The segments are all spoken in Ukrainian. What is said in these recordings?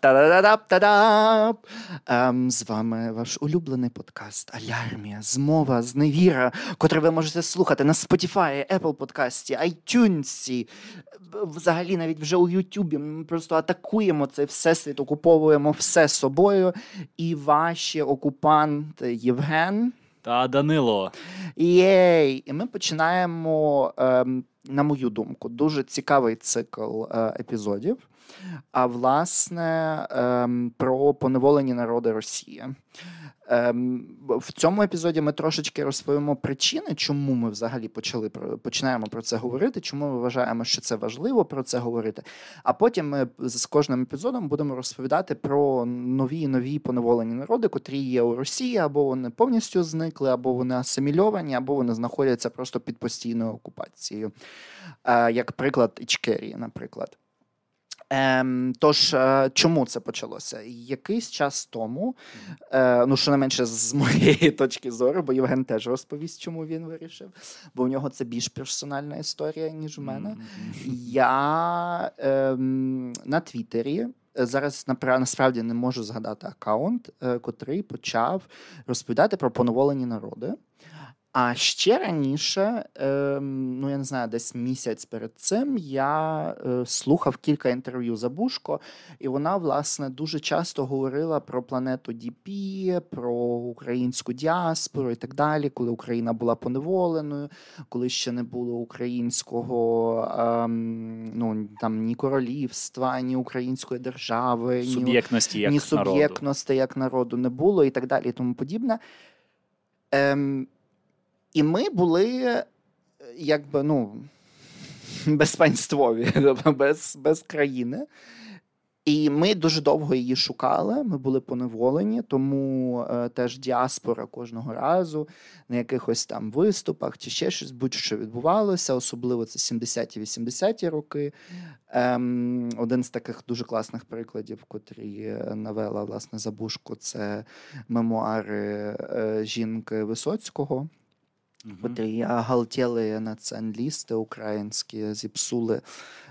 Та-да-да-да-да-да. Ем, З вами ваш улюблений подкаст Алярмія, змова, зневіра, котрий ви можете слухати на Spotify, Apple подкасті, iTunes, взагалі навіть вже у Ютубі. Ми просто атакуємо цей всесвіт, окуповуємо все собою. І ваші окупанти Євген. Та Данило. Єй! І ми починаємо, ем, на мою думку, дуже цікавий цикл е, епізодів. А власне, ем, про поневолені народи Росії. Ем, в цьому епізоді ми трошечки розповімо причини, чому ми взагалі почали починаємо про це говорити, чому ми вважаємо, що це важливо про це говорити. А потім ми з кожним епізодом будемо розповідати про нові нові поневолені народи, котрі є у Росії, або вони повністю зникли, або вони асимільовані, або вони знаходяться просто під постійною окупацією. Е, як приклад Ічкерії, наприклад. Ем, Тож, е, чому це почалося? Якийсь час тому, е, ну що не менше з моєї точки зору, бо Євген теж розповість, чому він вирішив, бо у нього це більш персональна історія, ніж у мене. Я е, на Твіттері Зараз насправді не можу згадати аккаунт, е, котрий почав розповідати про поневолені народи. А ще раніше, е, ну я не знаю, десь місяць перед цим я е, слухав кілька інтерв'ю за Бушко, і вона, власне, дуже часто говорила про планету Діпі, про українську діаспору і так далі, коли Україна була поневоленою, коли ще не було українського е, ну там ні королівства, ні української держави, суб'єктності ні, як ні суб'єктності як народу не було, і так далі, і тому подібне. Ем, і ми були якби ну, безпанствові, тобто без, без країни. І ми дуже довго її шукали. Ми були поневолені, тому е, теж діаспора кожного разу на якихось там виступах чи ще щось будь-що відбувалося, особливо це 70-ті, 80-ті роки. Ем, Один з таких дуже класних прикладів, котрі навела власне Забушко, це мемуари е, жінки Висоцького котрі галтіли націоналісти українські, зіпсули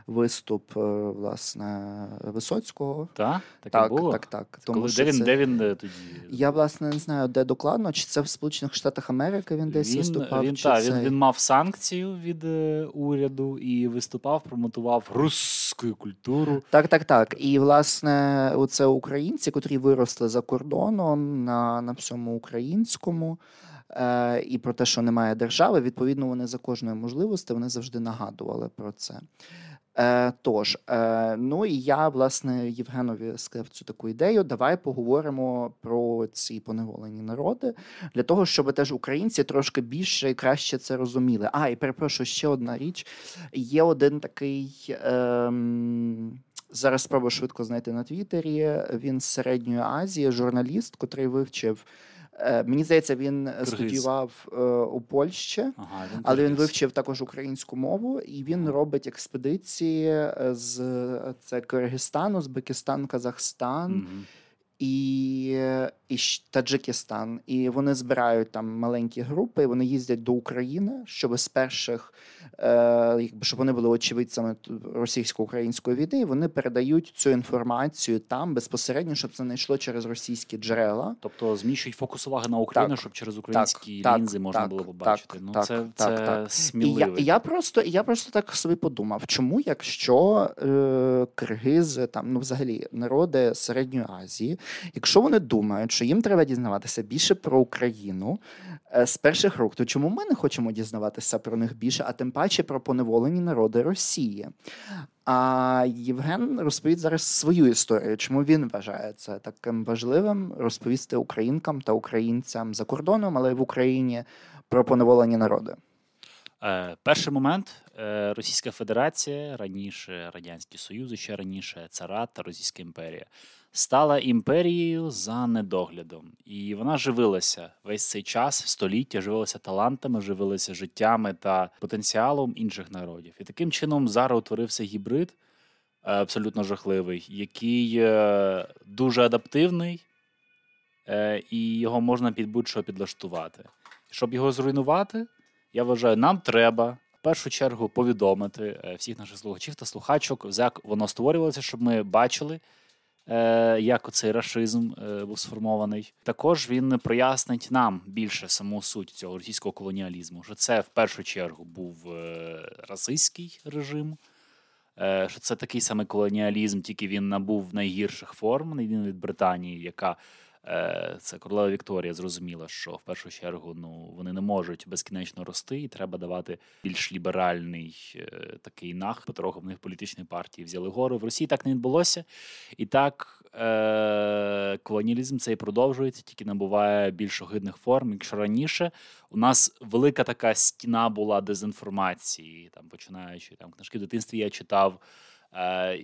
виступ е, власне Висоцького. Так, так, так, було? так, так. Тому, Коли, що де він це... де він тоді? Я власне не знаю, де докладно, чи це в Сполучених Штатах Америки він десь він, виступав. Він, чи та, це... він, він мав санкцію від е, уряду і виступав, промотував русську культуру. Так, так, так. І власне, оце українці, котрі виросли за кордоном на, на всьому українському. Е, і про те, що немає держави, відповідно, вони за кожної можливості вони завжди нагадували про це. Е, Тож, е, ну і я, власне, Євгенові сказав цю таку ідею. Давай поговоримо про ці поневолені народи для того, щоб теж українці трошки більше і краще це розуміли. А, і перепрошую, ще одна річ. Є один такий. Е, Зараз спробую швидко знайти на Твіттері. Він з середньої Азії, журналіст, котрий вивчив мені здається, він Киргиз. студіював е, у Польщі, ага, він але він вивчив також українську мову, і він робить експедиції е, з це Киргизстан, Узбекистан, Казахстан. Mm-hmm і і Таджикистан. І вони збирають там маленькі групи. Вони їздять до України, щоб з перших, е, якби щоб вони були очевидцями російсько-української війни. і Вони передають цю інформацію там безпосередньо, щоб це не йшло через російські джерела. Тобто зміщують фокус уваги на Україну, так, щоб через українські так, лінзи можна так, було побачити. Ну так, це так, це так. сміливо. І я, я просто я просто так собі подумав, чому якщо е, киргизи там ну взагалі народи середньої Азії. Якщо вони думають, що їм треба дізнаватися більше про Україну е, з перших рук, то чому ми не хочемо дізнаватися про них більше, а тим паче про поневолені народи Росії? А Євген розповість зараз свою історію, чому він вважає це таким важливим розповісти українкам та українцям за кордоном, але й в Україні про поневолені народи. Е, перший момент е, Російська Федерація раніше Радянський Союз, ще раніше Царат та Російська імперія стала імперією за недоглядом, і вона живилася весь цей час, століття, живилася талантами, живилася життями та потенціалом інших народів. І таким чином зараз утворився гібрид е, абсолютно жахливий, який е, дуже адаптивний, е, і його можна під будь-що підлаштувати. Щоб його зруйнувати, я вважаю, нам треба. В першу чергу повідомити всіх наших слухачів та слухачок, як воно створювалося, щоб ми бачили, як оцей рашизм е, був сформований. Також він прояснить нам більше саму суть цього російського колоніалізму. Що це в першу чергу був е, расистський режим. Е, що це такий самий колоніалізм, тільки він набув найгірших форм, Він від Британії, яка Е, це королева Вікторія зрозуміла, що в першу чергу ну вони не можуть безкінечно рости, і треба давати більш ліберальний е, такий нах. Потроху в них політичні партії взяли гору. В Росії так не відбулося, і так е- колоніалізм цей продовжується, тільки набуває більш огидних форм. Якщо раніше у нас велика така стіна була дезінформації, там починаючи там книжки в дитинстві, я читав. Е,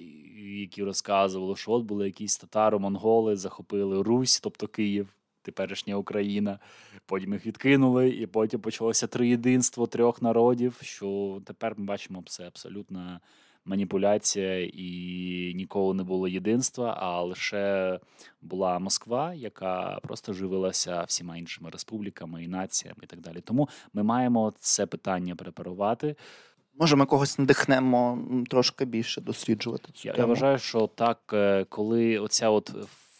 які розказували, що от були якісь татаро-монголи, захопили Русь, тобто Київ, теперішня Україна. Потім їх відкинули, і потім почалося триєдинство трьох народів. Що тепер ми бачимо це абсолютна маніпуляція, і ніколи не було єдинства, а лише була Москва, яка просто живилася всіма іншими республіками і націями, і так далі. Тому ми маємо це питання препарувати. Може, ми когось надихнемо трошки більше досліджувати цю я, тему? Я вважаю, що так, е, коли оця от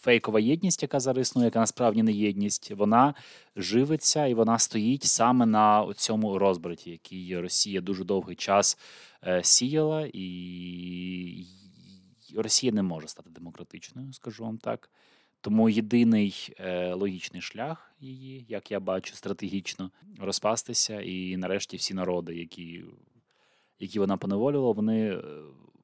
фейкова єдність, яка зараз існує, яка насправді не єдність, вона живиться і вона стоїть саме на цьому розбраті, який Росія дуже довгий час е, сіяла, і Росія не може стати демократичною, скажу вам так. Тому єдиний е, логічний шлях її, як я бачу, стратегічно розпастися, і нарешті всі народи, які які вона поневолювала, вони е,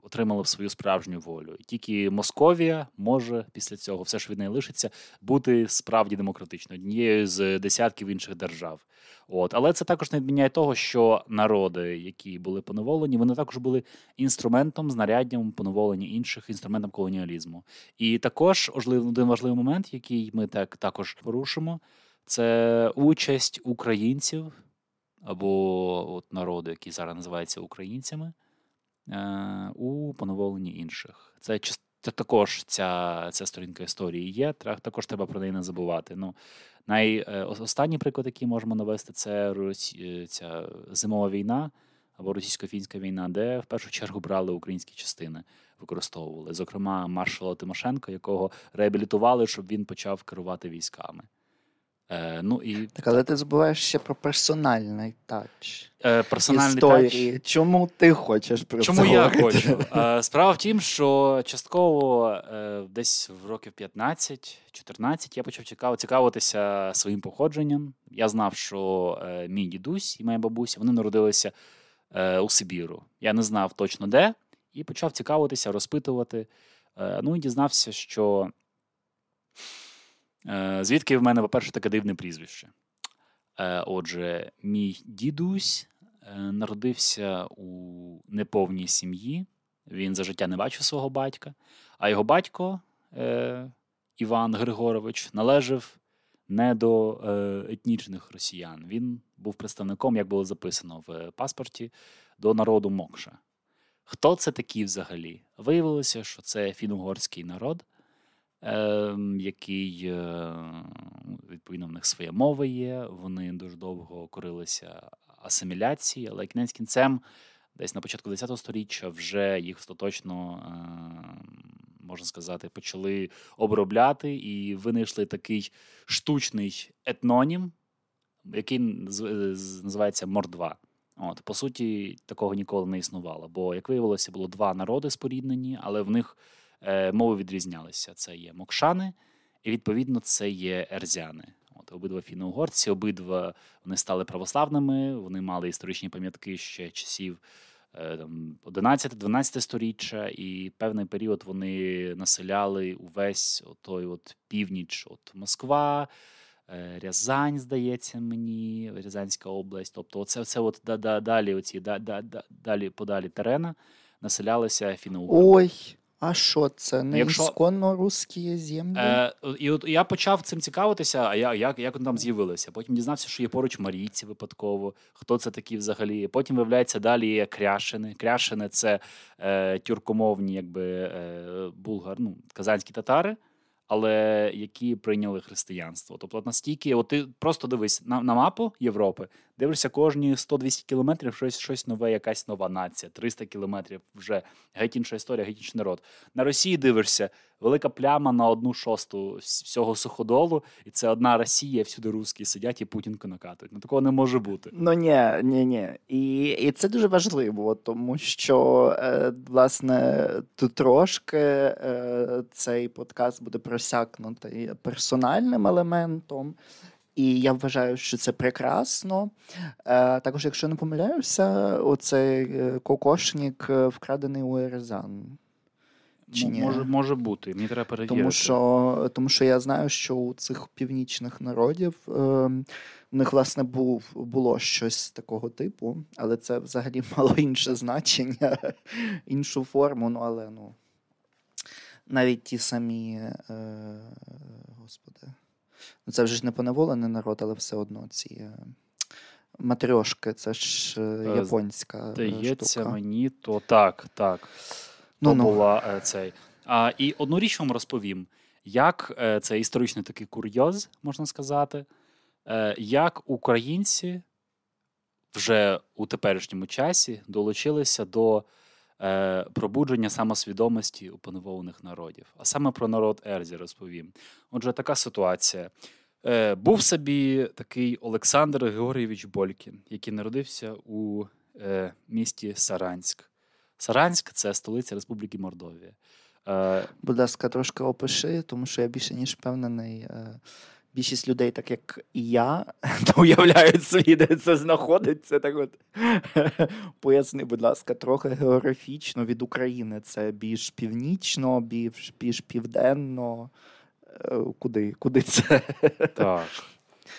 отримали свою справжню волю. І тільки Московія може після цього все ж від неї лишиться бути справді демократичною, однією з десятків інших держав. От, але це також не відміняє того, що народи, які були поневолені, вони також були інструментом, знаряддям поневолення інших, інструментом колоніалізму. І також один важливий момент, який ми так також порушимо, це участь українців або от народу, які зараз називаються українцями, е, у поневоленні інших. Це це також ця ця сторінка історії є. Також треба про неї не забувати. Ну, най, е, Останній приклад, який можемо навести, це е, ця зимова війна або російсько-фінська війна, де в першу чергу брали українські частини, використовували. Зокрема, маршала Тимошенко, якого реабілітували, щоб він почав керувати військами. Е, ну і Так, але ти забуваєш ще про персональний тач. Е, Персональний історії. тач. Чому ти хочеш про Чому це я говорити? хочу? Е, Справа в тім, що частково е, десь в років 15-14 я почав цікавитися своїм походженням. Я знав, що е, мій дідусь і моя бабуся вони народилися е, у Сибіру. Я не знав точно де, і почав цікавитися, розпитувати. Е, ну і дізнався, що. Е, звідки в мене, по-перше, таке дивне прізвище? Е, отже, мій дідусь е, народився у неповній сім'ї. Він за життя не бачив свого батька, а його батько Іван Григорович належав не до етнічних росіян. Він був представником, як було записано в паспорті, до народу Мокша. Хто це такий взагалі? Виявилося, що це фіно-угорський народ, який е, відповідно в них своя мова є. Вони дуже довго корилися асиміляції, але кінець кінцем, десь на початку ХХ століття, вже їх остаточно. Ем, можна сказати, почали обробляти і винайшли такий штучний етнонім, який називається Мордва. От, По суті, такого ніколи не існувало. Бо, як виявилося, було два народи споріднені, але в них Е, мови відрізнялися. Це є мокшани, і відповідно це є ерзяни. От обидва фіно-угорці, обидва вони стали православними, вони мали історичні пам'ятки ще часів 11-12 е, сторіччя, і певний період вони населяли увесь той от північ, от Москва. Е, Рязань, здається мені, Рязанська область. Тобто, оце, це от далі, оці далі подалі терена населялися фіно Ой, а що це? Не Якщо... ісконно русські землі? Е, І от я почав цим цікавитися, а я, як як вони там з'явилися. Потім дізнався, що є поруч марійці випадково, хто це такі взагалі. Потім виявляється, далі є кряшини. Кряшини це е, тюркомовні, якби е, булгар, ну, казанські татари. Але які прийняли християнство. Тобто, настільки, от ти просто дивись на на мапу Європи, Дивишся, кожні 100-200 кілометрів щось щось нове, якась нова нація. 300 кілометрів вже геть інша історія, геть інший народ. На Росії дивишся, велика пляма на одну шосту всього суходолу, і це одна Росія, всюди русські сидять і Путінку накатують. Ну такого не може бути. Ну ні, ні, ні. І і це дуже важливо, тому що е, власне тут трошки е, цей подкаст буде просякнутий персональним елементом. І я вважаю, що це прекрасно. Е, Також, якщо не помиляюся, оцей е, кокошник е, вкрадений у Ерезан. Чи ні? Може може бути, мені треба перевірити. Тому що тому що я знаю, що у цих північних народів е, у них, власне, був, було щось такого типу, але це взагалі мало інше значення, іншу форму. Ну, але ну, навіть ті самі, е, господи, це вже ж не поневолений народ, але все одно ці. Е, Матрьошки, це ж е, японська. Здається, штука. мені то так, так то ну, була е, цей. А, І одну річ вам розповім, як е, це історичний такий курйоз, можна сказати, е, як українці вже у теперішньому часі долучилися до е, пробудження самосвідомості у народів. А саме про народ Ерзі розповім. Отже, така ситуація. Е, Був собі такий Олександр Георгійович Болькін, який народився у е, місті Саранськ. Саранськ це столиця Республіки Мордовія. Будь ласка, трошки опиши, тому що я більше ніж впевнений. Більшість людей, так як і я, то уявляють собі, де це знаходиться. Так от Поясни, будь ласка, трохи географічно від України. Це більш північно, більш більш південно. Е, куди Куди це? Так.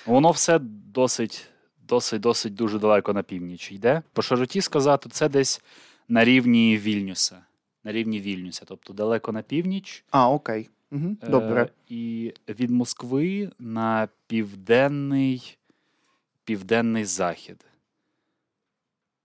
Воно все досить досить, досить дуже далеко на північ йде. По широті сказати, це десь на рівні Вільнюса. На рівні Вільнюса, тобто далеко на північ. А, окей. Угу, Добре. Е, І від Москви на південний південний захід.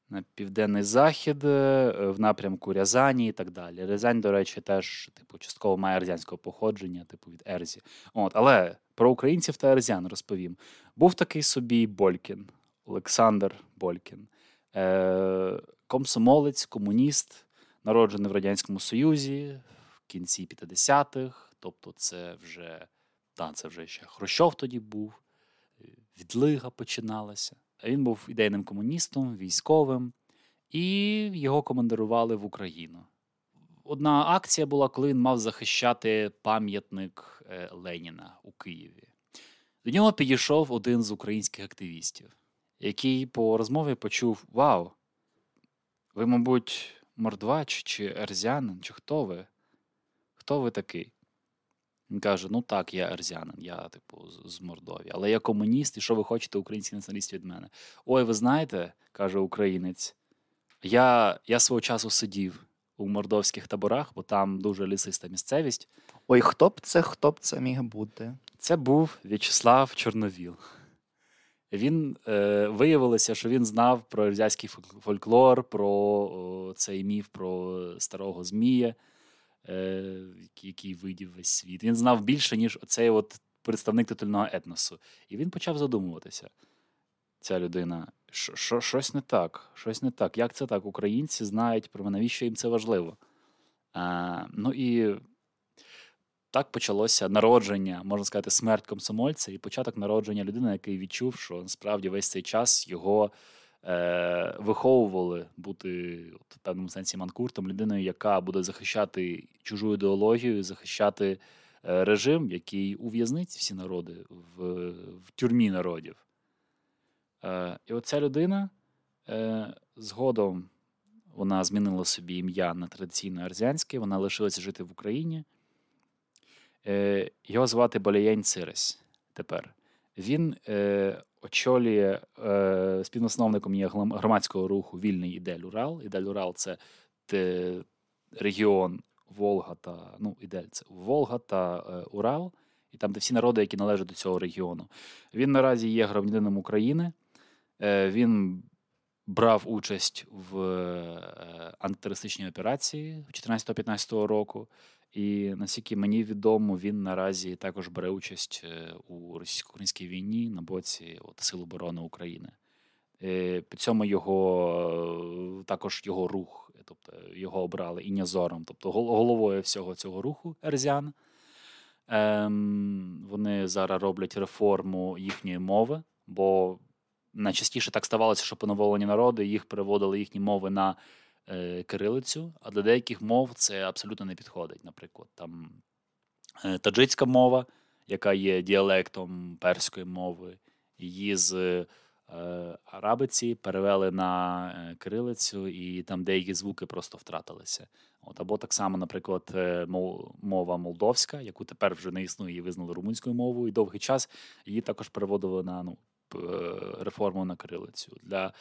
На південний захід, е, в напрямку Рязані і так далі. Рязань, до речі, теж типу, частково має ерзянського походження, типу від Ерзі. От, Але про українців та ерзян розповім. Був такий собі Болькін, Олександр Болькін. Е, комсомолець, комуніст, народжений в Радянському Союзі в кінці 50-х. Тобто, це вже та, це вже ще Хрущов тоді був, відлига починалася. Він був ідейним комуністом, військовим, і його командирували в Україну. Одна акція була, коли він мав захищати пам'ятник е, Леніна у Києві. До нього підійшов один з українських активістів, який по розмові почув: Вау, ви, мабуть, мордвач чи ерзянин, чи хто ви? Хто ви такий? Він каже: Ну так, я ерзянин, я, типу, з Мордовії, але я комуніст, і що ви хочете, українські націоналісти від мене? Ой, ви знаєте, каже українець, я я свого часу сидів у мордовських таборах, бо там дуже лісиста місцевість. Ой, хто б це, хто б це міг бути? Це був В'ячеслав Чорновіл. Він е, виявилося, що він знав про азійський фольклор, про о, цей міф про старого Змія, е, який видів весь світ. Він знав більше, ніж оцей от представник титульного етносу. І він почав задумуватися. Ця людина, що, щось не так, щось не так. Як це так? Українці знають про мене, навіщо їм це важливо? А, Ну і так почалося народження, можна сказати, смерть комсомольця і початок народження людини, який відчув, що насправді весь цей час його е, виховували бути от, в певному сенсі манкуртом, людиною, яка буде захищати чужу ідеологію, захищати е, режим, який ув'язнить всі народи в, в тюрмі народів. Е, І оця людина згодом вона змінила собі ім'я на традиційно арзянське, вона лишилася жити в Україні. Його звати Балієнь Цирес тепер. Він е, очолює е, співосновником є громадського руху Вільний Ідель Урал. Ідель Урал це те, регіон Волга та ну, Ідель це Волга та е, Урал, і там де всі народи, які належать до цього регіону. Він наразі є громадянином України. Е, Він брав участь в е, антитерористичній операції 2014-15 року. І наскільки мені відомо, він наразі також бере участь е, у російсько-українській війні на боці от, Сил оборони України. При цьому його також його рух, тобто його обрали інязором, тобто головою всього цього руху Ерзян. Ем, Вони зараз роблять реформу їхньої мови, бо найчастіше так ставалося, що поневолені народи їх переводили їхні мови на е, кирилицю, а для деяких мов це абсолютно не підходить. Наприклад, там е, таджицька мова, яка є діалектом перської мови, її з е, арабиці перевели на е, кирилицю, і там деякі звуки просто втратилися. От, Або так само, наприклад, е, мова молдовська, яку тепер вже не існує і визнали румунською мовою, і довгий час її також переводили на ну, реформу на кирилицю. Для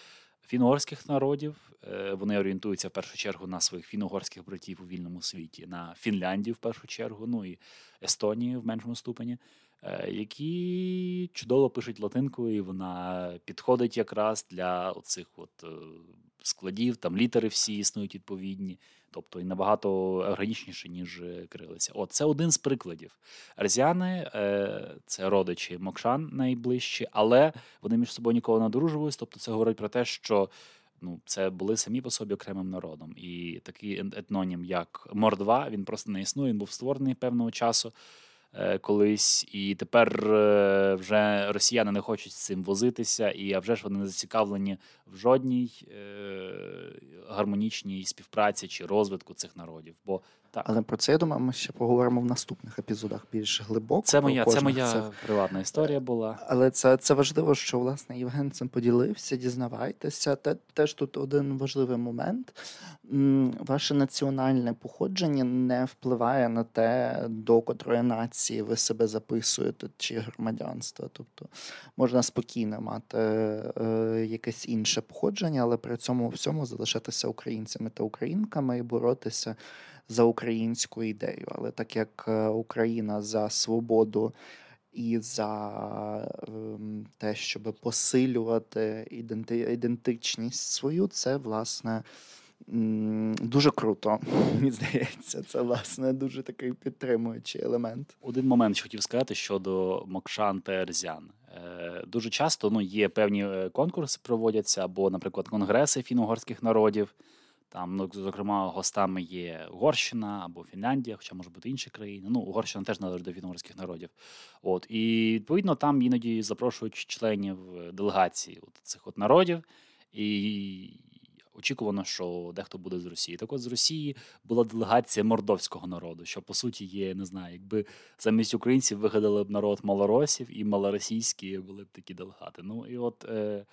фіно-угорських народів е, вони орієнтуються в першу чергу на своїх фіно-угорських братів у вільному світі, на Фінляндію в першу чергу, ну і Естонію в меншому ступені. Е, які чудово пишуть латинкою, і вона підходить якраз для оцих от складів, там літери всі існують відповідні, тобто і набагато органічніше, ніж е, крилиця. От це один з прикладів. Арзіани е, це родичі Мокшан найближчі, але вони між собою ніколи не одружувалися. Тобто, це говорить про те, що. Ну, це були самі по собі окремим народом, і такий етнонім, як Мордва, він просто не існує. Він був створений певного часу. Е, колись, і тепер е, вже росіяни не хочуть з цим возитися, і а вже ж вони не зацікавлені в жодній е, гармонічній співпраці чи розвитку цих народів. Бо так. Але про це я думаю, ми ще поговоримо в наступних епізодах більш глибоко. Це моя це моя цих... приватна історія була. Але це це важливо, що власне Євген цим поділився. Дізнавайтеся. Те теж тут один важливий момент. Ваше національне походження не впливає на те, до котрої нації ви себе записуєте чи громадянства. Тобто можна спокійно мати е, якесь інше походження, але при цьому всьому залишатися українцями та українками і боротися за українську ідею. Але так як е, Україна за свободу і за ем, те, щоб посилювати ідентичність свою, це власне. Дуже круто, мені здається, це власне дуже такий підтримуючий елемент. Один момент що хотів сказати щодо Мокшан та Ерзян. Е, дуже часто ну, є певні е, конкурси, проводяться або, наприклад, конгреси фіно-угорських народів. Там, ну, зокрема, гостами є Угорщина або Фінляндія, хоча може бути інші країни. Ну, Угорщина теж належить до фінно народів. От і відповідно там іноді запрошують членів делегації от цих от народів. І очікувано, що дехто буде з Росії. Так от з Росії була делегація мордовського народу, що по суті є, не знаю, якби замість українців вигадали б народ малоросів і малоросійські були б такі делегати. Ну і от. Е, Е,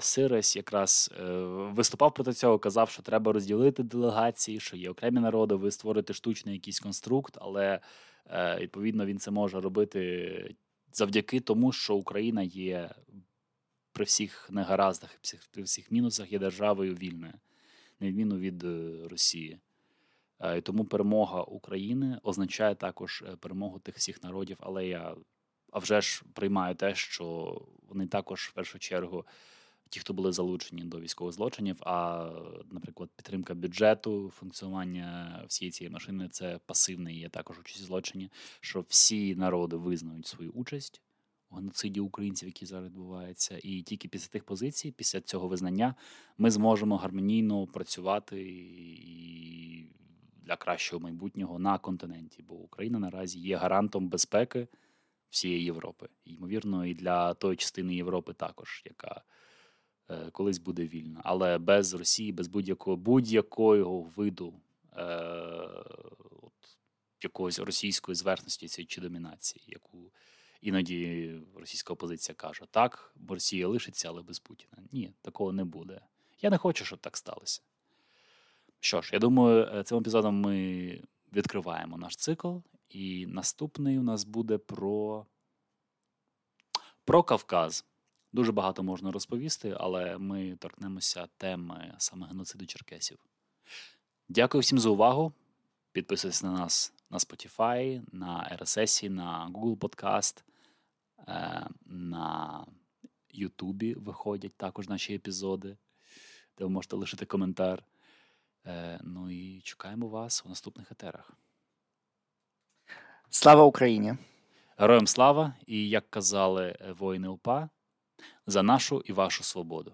Сирес якраз е, виступав проти цього, казав, що треба розділити делегації, що є окремі народи, ви створите штучний якийсь конструкт, але е, відповідно він це може робити завдяки тому, що Україна є при всіх негараздах, при всіх мінусах є державою вільною, на відміну від Росії. І тому перемога України означає також перемогу тих всіх народів, але я а вже ж приймаю те, що вони також в першу чергу. Ті, хто були залучені до військових злочинів, а, наприклад, підтримка бюджету, функціонування всієї цієї машини це пасивний є також участь в злочині, що всі народи визнають свою участь у геноциді українців, які зараз відбуваються, і тільки після тих позицій, після цього визнання, ми зможемо гармонійно працювати і для кращого майбутнього на континенті. Бо Україна наразі є гарантом безпеки всієї Європи. ймовірно, і для тої частини Європи також, яка е, колись буде вільна. Але без Росії, без будь-якого будь-якого виду е, от, якогось російської зверхності чи домінації, яку іноді російська опозиція каже: так, Росія лишиться, але без Путіна. Ні, такого не буде. Я не хочу, щоб так сталося. Що ж, я думаю, е, цим епізодом ми відкриваємо наш цикл і наступний у нас буде про про Кавказ. Дуже багато можна розповісти, але ми торкнемося теми саме геноциду черкесів. Дякую всім за увагу. Підписуйтесь на нас на Spotify, на RSS, на Google Podcast, е, на Ютубі виходять також наші епізоди, де ви можете лишити коментар. Е, ну і чекаємо вас у наступних етерах. Слава Україні! Героям слава! І як казали воїни УПА, за нашу і вашу свободу.